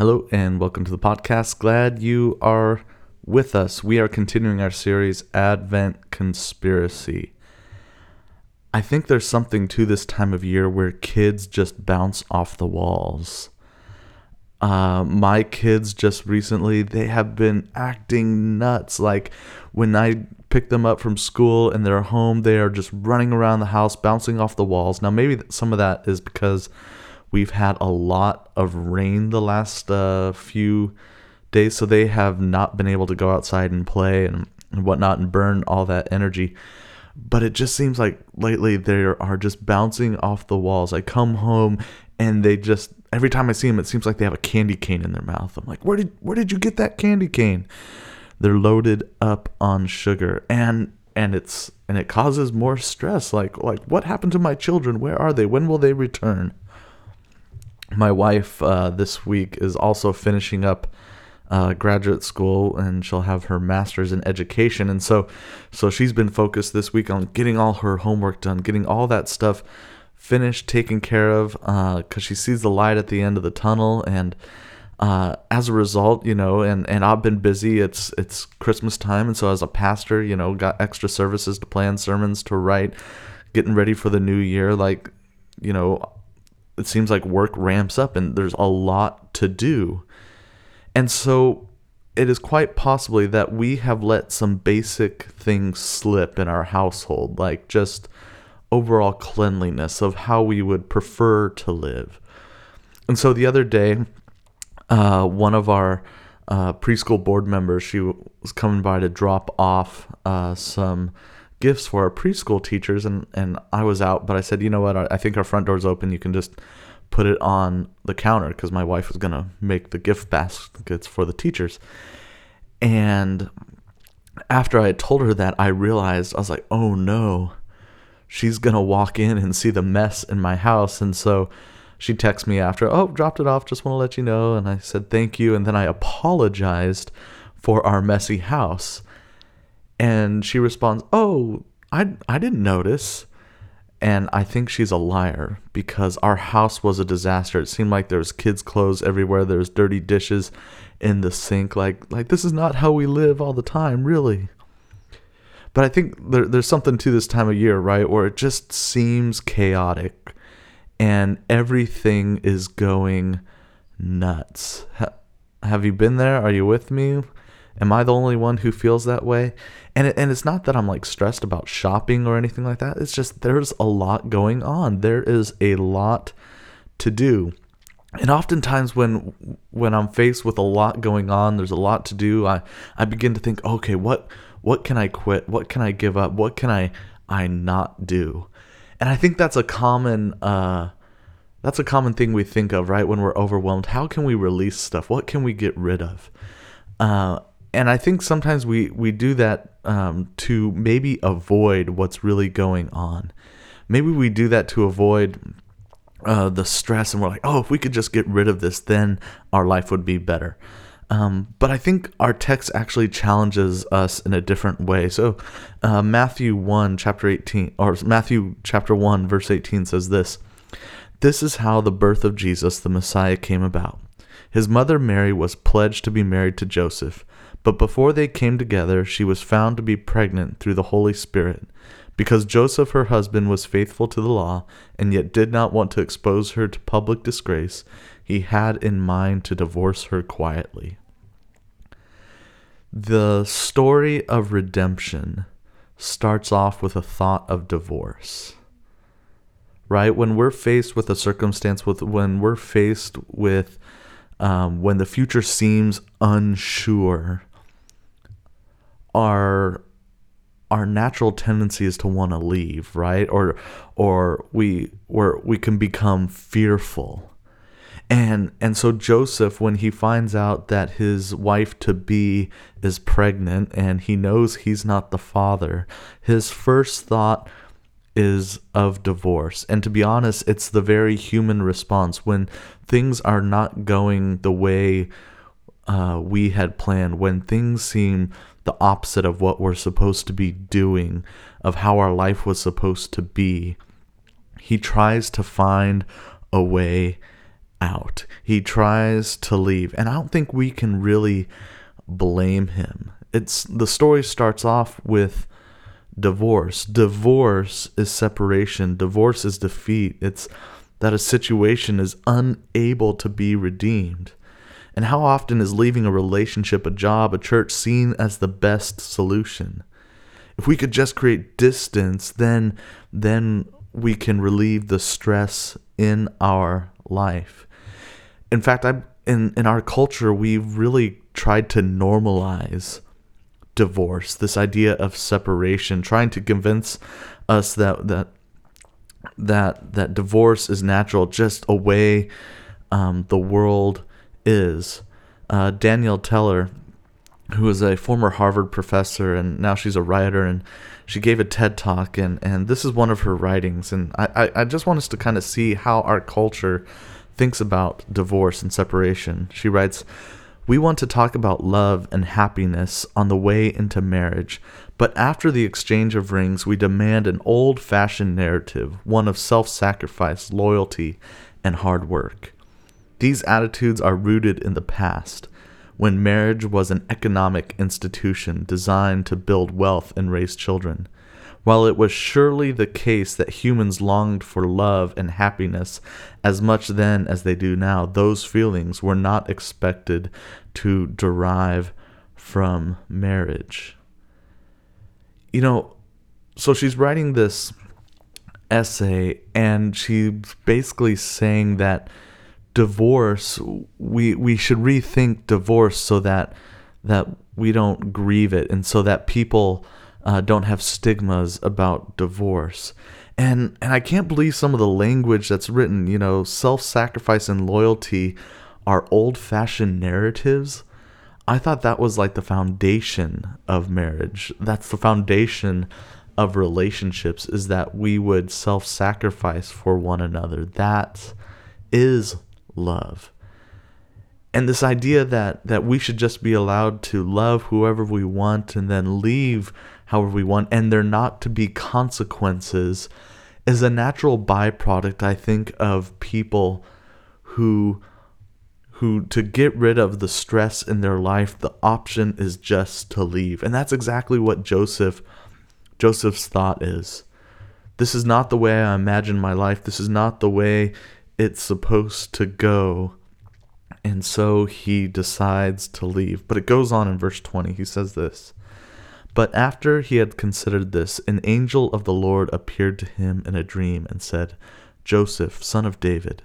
Hello and welcome to the podcast. Glad you are with us. We are continuing our series, Advent Conspiracy. I think there's something to this time of year where kids just bounce off the walls. Uh, my kids just recently, they have been acting nuts. Like when I pick them up from school and they're home, they are just running around the house, bouncing off the walls. Now, maybe some of that is because We've had a lot of rain the last uh, few days, so they have not been able to go outside and play and, and whatnot and burn all that energy. But it just seems like lately they are just bouncing off the walls. I come home and they just every time I see them, it seems like they have a candy cane in their mouth. I'm like, where did where did you get that candy cane? They're loaded up on sugar, and and it's and it causes more stress. Like like what happened to my children? Where are they? When will they return? My wife uh, this week is also finishing up uh, graduate school and she'll have her master's in education. And so so she's been focused this week on getting all her homework done getting all that stuff finished taken care of because uh, she sees the light at the end of the tunnel and uh, as a result you know and and i've been busy. It's it's christmas time. And so as a pastor you know got extra services to plan sermons to write getting ready for the new year like you know it seems like work ramps up and there's a lot to do. And so it is quite possibly that we have let some basic things slip in our household, like just overall cleanliness of how we would prefer to live. And so the other day, uh, one of our uh, preschool board members, she was coming by to drop off uh, some gifts for our preschool teachers and and I was out but I said you know what? I think our front door's open. You can just put it on the counter because my wife was going to make the gift baskets for the teachers. And after I had told her that I realized I was like oh no. She's going to walk in and see the mess in my house. And so she texted me after oh dropped it off. Just want to let you know. And I said thank you. And then I apologized for our messy house and she responds, "Oh, I I didn't notice." And I think she's a liar because our house was a disaster. It seemed like there was kids' clothes everywhere. There was dirty dishes in the sink. Like like this is not how we live all the time, really. But I think there, there's something to this time of year, right, where it just seems chaotic, and everything is going nuts. Ha- have you been there? Are you with me? Am I the only one who feels that way? And it, and it's not that I'm like stressed about shopping or anything like that. It's just there's a lot going on. There is a lot to do. And oftentimes when when I'm faced with a lot going on, there's a lot to do, I I begin to think, okay, what what can I quit? What can I give up? What can I I not do? And I think that's a common uh that's a common thing we think of, right? When we're overwhelmed, how can we release stuff? What can we get rid of? Uh, and I think sometimes we we do that um, to maybe avoid what's really going on. Maybe we do that to avoid uh, the stress, and we're like, oh, if we could just get rid of this, then our life would be better. Um, but I think our text actually challenges us in a different way. So, uh, Matthew 1, chapter 18, or Matthew chapter 1, verse 18 says this This is how the birth of Jesus, the Messiah, came about. His mother Mary was pledged to be married to Joseph but before they came together, she was found to be pregnant through the Holy Spirit. Because Joseph, her husband, was faithful to the law, and yet did not want to expose her to public disgrace, he had in mind to divorce her quietly. The story of redemption starts off with a thought of divorce. Right? When we're faced with a circumstance, with when we're faced with um, when the future seems unsure, our our natural tendency is to want to leave, right? Or or we where we can become fearful. And and so Joseph when he finds out that his wife to be is pregnant and he knows he's not the father, his first thought is of divorce. And to be honest, it's the very human response when things are not going the way uh, we had planned, when things seem the opposite of what we're supposed to be doing, of how our life was supposed to be. He tries to find a way out. He tries to leave, and I don't think we can really blame him. It's the story starts off with divorce. Divorce is separation. Divorce is defeat. It's that a situation is unable to be redeemed. And how often is leaving a relationship, a job, a church seen as the best solution? If we could just create distance, then then we can relieve the stress in our life. In fact, I in in our culture we've really tried to normalize divorce, this idea of separation, trying to convince us that that that that divorce is natural, just a way um, the world is. Uh, Danielle Teller, who is a former Harvard professor and now she's a writer, and she gave a TED talk, and, and this is one of her writings. And I, I, I just want us to kind of see how our culture thinks about divorce and separation. She writes, we want to talk about love and happiness on the way into marriage, but after the exchange of rings, we demand an old fashioned narrative, one of self sacrifice, loyalty, and hard work. These attitudes are rooted in the past, when marriage was an economic institution designed to build wealth and raise children. While it was surely the case that humans longed for love and happiness as much then as they do now, those feelings were not expected to derive from marriage. You know, so she's writing this essay and she's basically saying that divorce we we should rethink divorce so that that we don't grieve it and so that people uh, don't have stigmas about divorce. And and I can't believe some of the language that's written. You know, self-sacrifice and loyalty are old-fashioned narratives. I thought that was like the foundation of marriage. That's the foundation of relationships is that we would self-sacrifice for one another. That is love. And this idea that that we should just be allowed to love whoever we want and then leave however we want, and there not to be consequences, is a natural byproduct, I think, of people who who to get rid of the stress in their life, the option is just to leave. And that's exactly what Joseph Joseph's thought is. This is not the way I imagine my life. This is not the way it's supposed to go. And so he decides to leave. But it goes on in verse 20. He says this but after he had considered this, an angel of the Lord appeared to him in a dream and said, Joseph, son of David,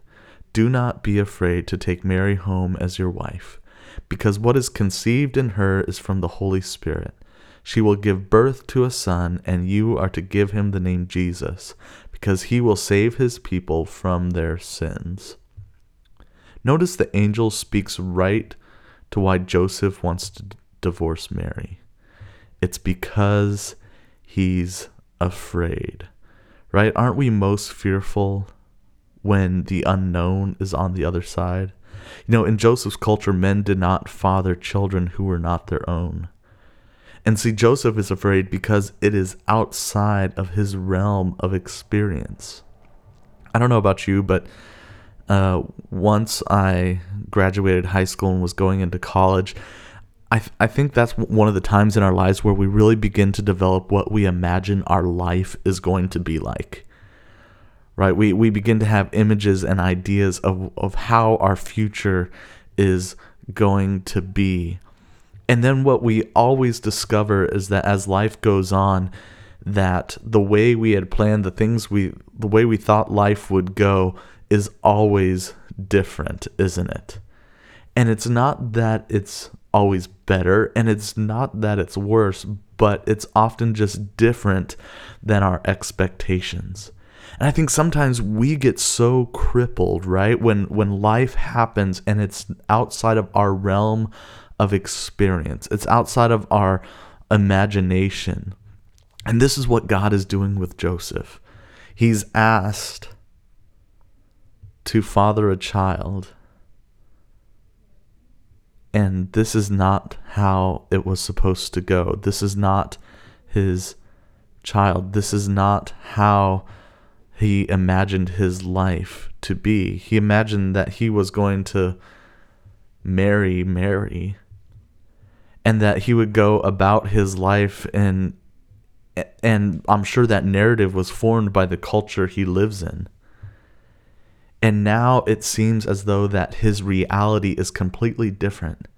do not be afraid to take Mary home as your wife, because what is conceived in her is from the Holy Spirit. She will give birth to a son, and you are to give him the name Jesus, because he will save his people from their sins. Notice the angel speaks right to why Joseph wants to divorce Mary. It's because he's afraid, right? Aren't we most fearful when the unknown is on the other side? You know, in Joseph's culture, men did not father children who were not their own. And see, Joseph is afraid because it is outside of his realm of experience. I don't know about you, but uh, once I graduated high school and was going into college, I, th- I think that's one of the times in our lives where we really begin to develop what we imagine our life is going to be like. Right? We, we begin to have images and ideas of, of how our future is going to be. And then what we always discover is that as life goes on, that the way we had planned the things we the way we thought life would go is always different, isn't it? And it's not that it's always better, and it's not that it's worse, but it's often just different than our expectations. And I think sometimes we get so crippled, right? When when life happens and it's outside of our realm of experience. It's outside of our imagination. And this is what God is doing with Joseph. He's asked to father a child and this is not how it was supposed to go. This is not his child. This is not how he imagined his life to be. He imagined that he was going to marry Mary and that he would go about his life and and I'm sure that narrative was formed by the culture he lives in. And now it seems as though that his reality is completely different.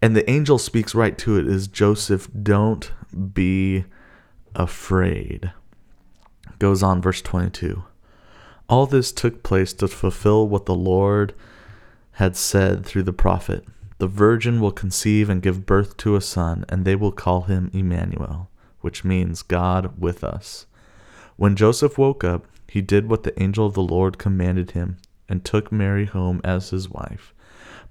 And the angel speaks right to it is Joseph, don't be afraid. Goes on, verse 22. All this took place to fulfill what the Lord had said through the prophet The virgin will conceive and give birth to a son, and they will call him Emmanuel, which means God with us. When Joseph woke up, he did what the angel of the Lord commanded him and took Mary home as his wife.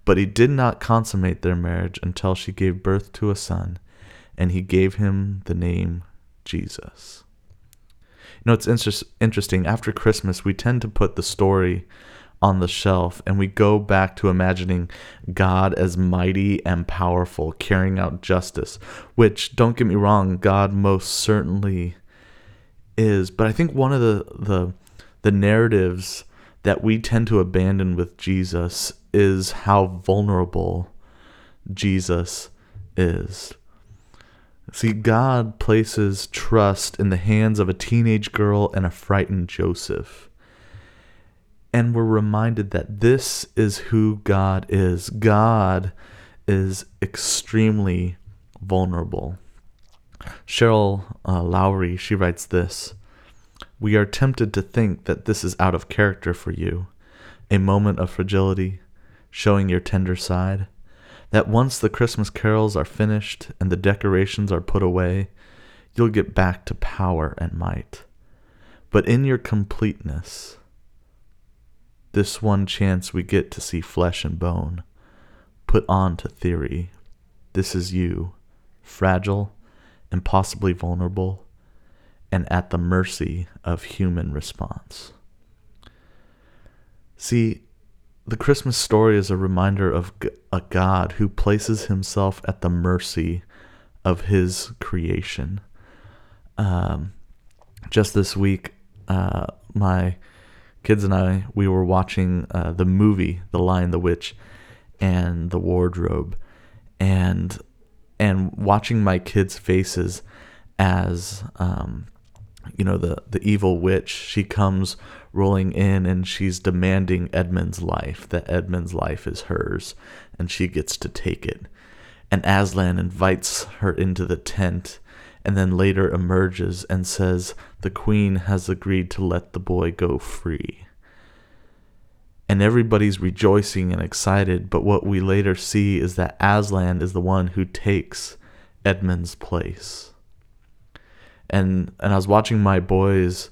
But he did not consummate their marriage until she gave birth to a son, and he gave him the name Jesus. You know, it's inter- interesting. After Christmas, we tend to put the story on the shelf and we go back to imagining God as mighty and powerful, carrying out justice, which, don't get me wrong, God most certainly is. But I think one of the, the, the narratives that we tend to abandon with Jesus is how vulnerable Jesus is. See, God places trust in the hands of a teenage girl and a frightened Joseph. And we're reminded that this is who God is. God is extremely vulnerable. Cheryl uh, Lawrie, she writes this We are tempted to think that this is out of character for you, a moment of fragility, showing your tender side that once the Christmas carols are finished and the decorations are put away, you'll get back to power and might. But in your completeness, this one chance we get to see flesh and bone, put on to theory, this is you, fragile and possibly vulnerable, and at the mercy of human response. See, the Christmas story is a reminder of a God who places himself at the mercy of his creation. Um, just this week, uh, my kids and I, we were watching uh, the movie The Lion, the Witch, and the Wardrobe, and and watching my kids' faces as um, you know the the evil witch she comes rolling in and she's demanding Edmund's life that Edmund's life is hers and she gets to take it. And Aslan invites her into the tent and then later emerges and says the queen has agreed to let the boy go free and everybody's rejoicing and excited but what we later see is that Aslan is the one who takes Edmund's place and and I was watching my boys'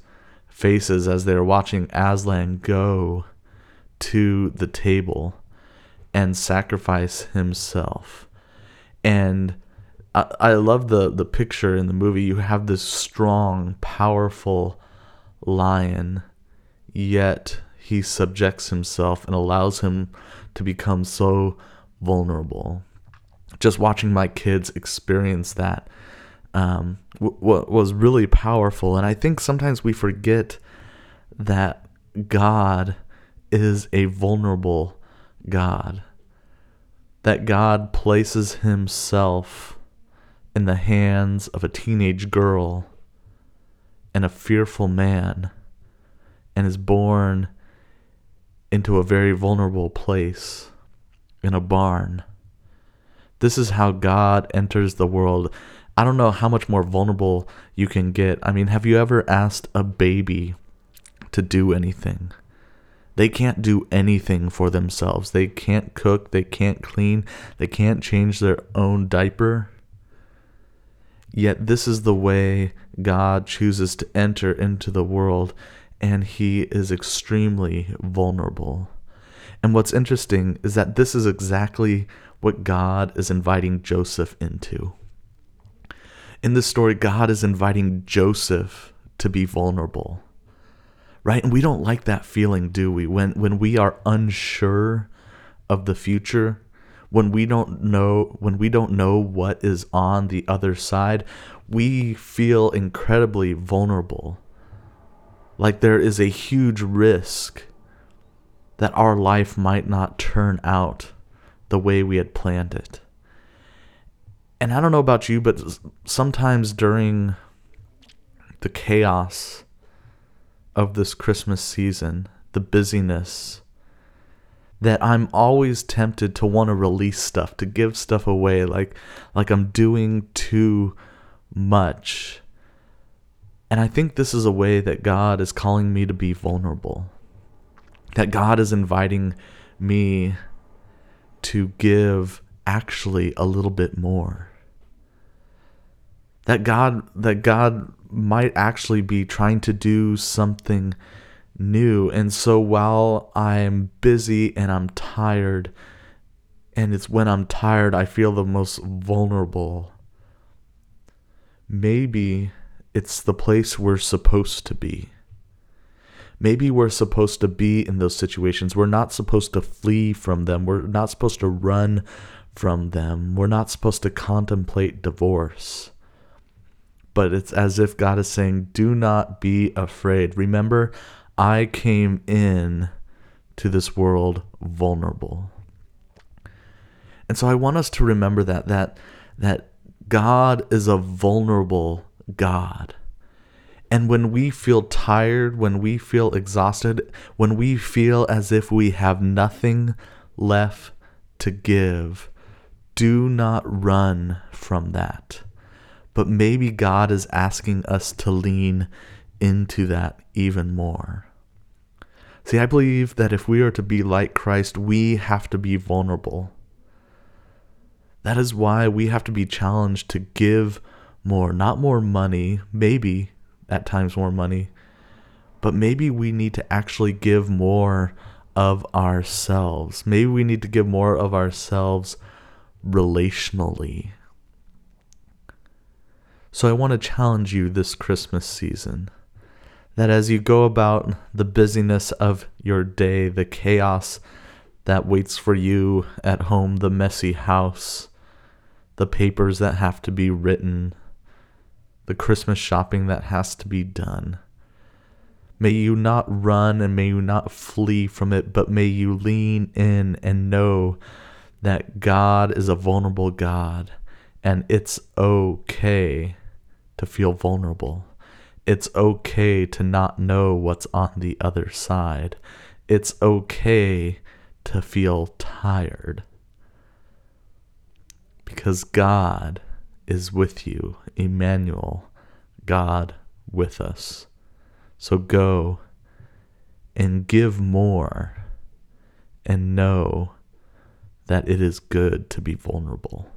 faces as they were watching Aslan go to the table and sacrifice himself. And I, I love the the picture in the movie. You have this strong, powerful lion, yet he subjects himself and allows him to become so vulnerable. Just watching my kids experience that um, w- was really powerful. And I think sometimes we forget that God is a vulnerable God, that God places himself in the hands of a teenage girl and a fearful man and is born into a very vulnerable place in a barn. This is how God enters the world. I don't know how much more vulnerable you can get. I mean, have you ever asked a baby to do anything? They can't do anything for themselves. They can't cook, they can't clean, they can't change their own diaper. Yet, this is the way God chooses to enter into the world, and He is extremely vulnerable. And what's interesting is that this is exactly what God is inviting Joseph into in this story, God is inviting Joseph to be vulnerable. Right? And we don't like that feeling, do we? When when we are unsure of the future, when we don't know when we don't know what is on the other side, we feel incredibly vulnerable. like there is a huge risk that our life might not turn out the way we had planned it. And I don't know about you, but sometimes during the chaos of this Christmas season, the busyness, that I'm always tempted to want to release stuff, to give stuff away, like like I'm doing too much. And I think this is a way that God is calling me to be vulnerable. That God is inviting me to give actually a little bit more. That God that God might actually be trying to do something new. And so while I'm busy and I'm tired, and it's when I'm tired I feel the most vulnerable, maybe it's the place we're supposed to be. Maybe we're supposed to be in those situations. We're not supposed to flee from them. We're not supposed to run from them. We're not supposed to contemplate divorce. But it's as if God is saying, Do not be afraid. Remember, I came in to this world vulnerable. And so I want us to remember that that that God is a vulnerable God. And when we feel tired, when we feel exhausted, when we feel as if we have nothing left to give, do not run from that. But maybe God is asking us to lean into that even more. See, I believe that if we are to be like Christ, we have to be vulnerable. That is why we have to be challenged to give more, not more money, maybe at times more money, but maybe we need to actually give more of ourselves. Maybe we need to give more of ourselves relationally. So I want to challenge you this Christmas season that as you go about the busyness of your day, the chaos that waits for you at home, the messy house, the papers that have to be written, the Christmas shopping that has to be done. May you not run and may you not flee from it, but may you lean in and know that God is a vulnerable God and it's okay to feel vulnerable. It's okay to not know what's on the other side. It's okay to feel tired. Because God is with you, Emmanuel, God with us. So go and give more and know that it is good to be vulnerable.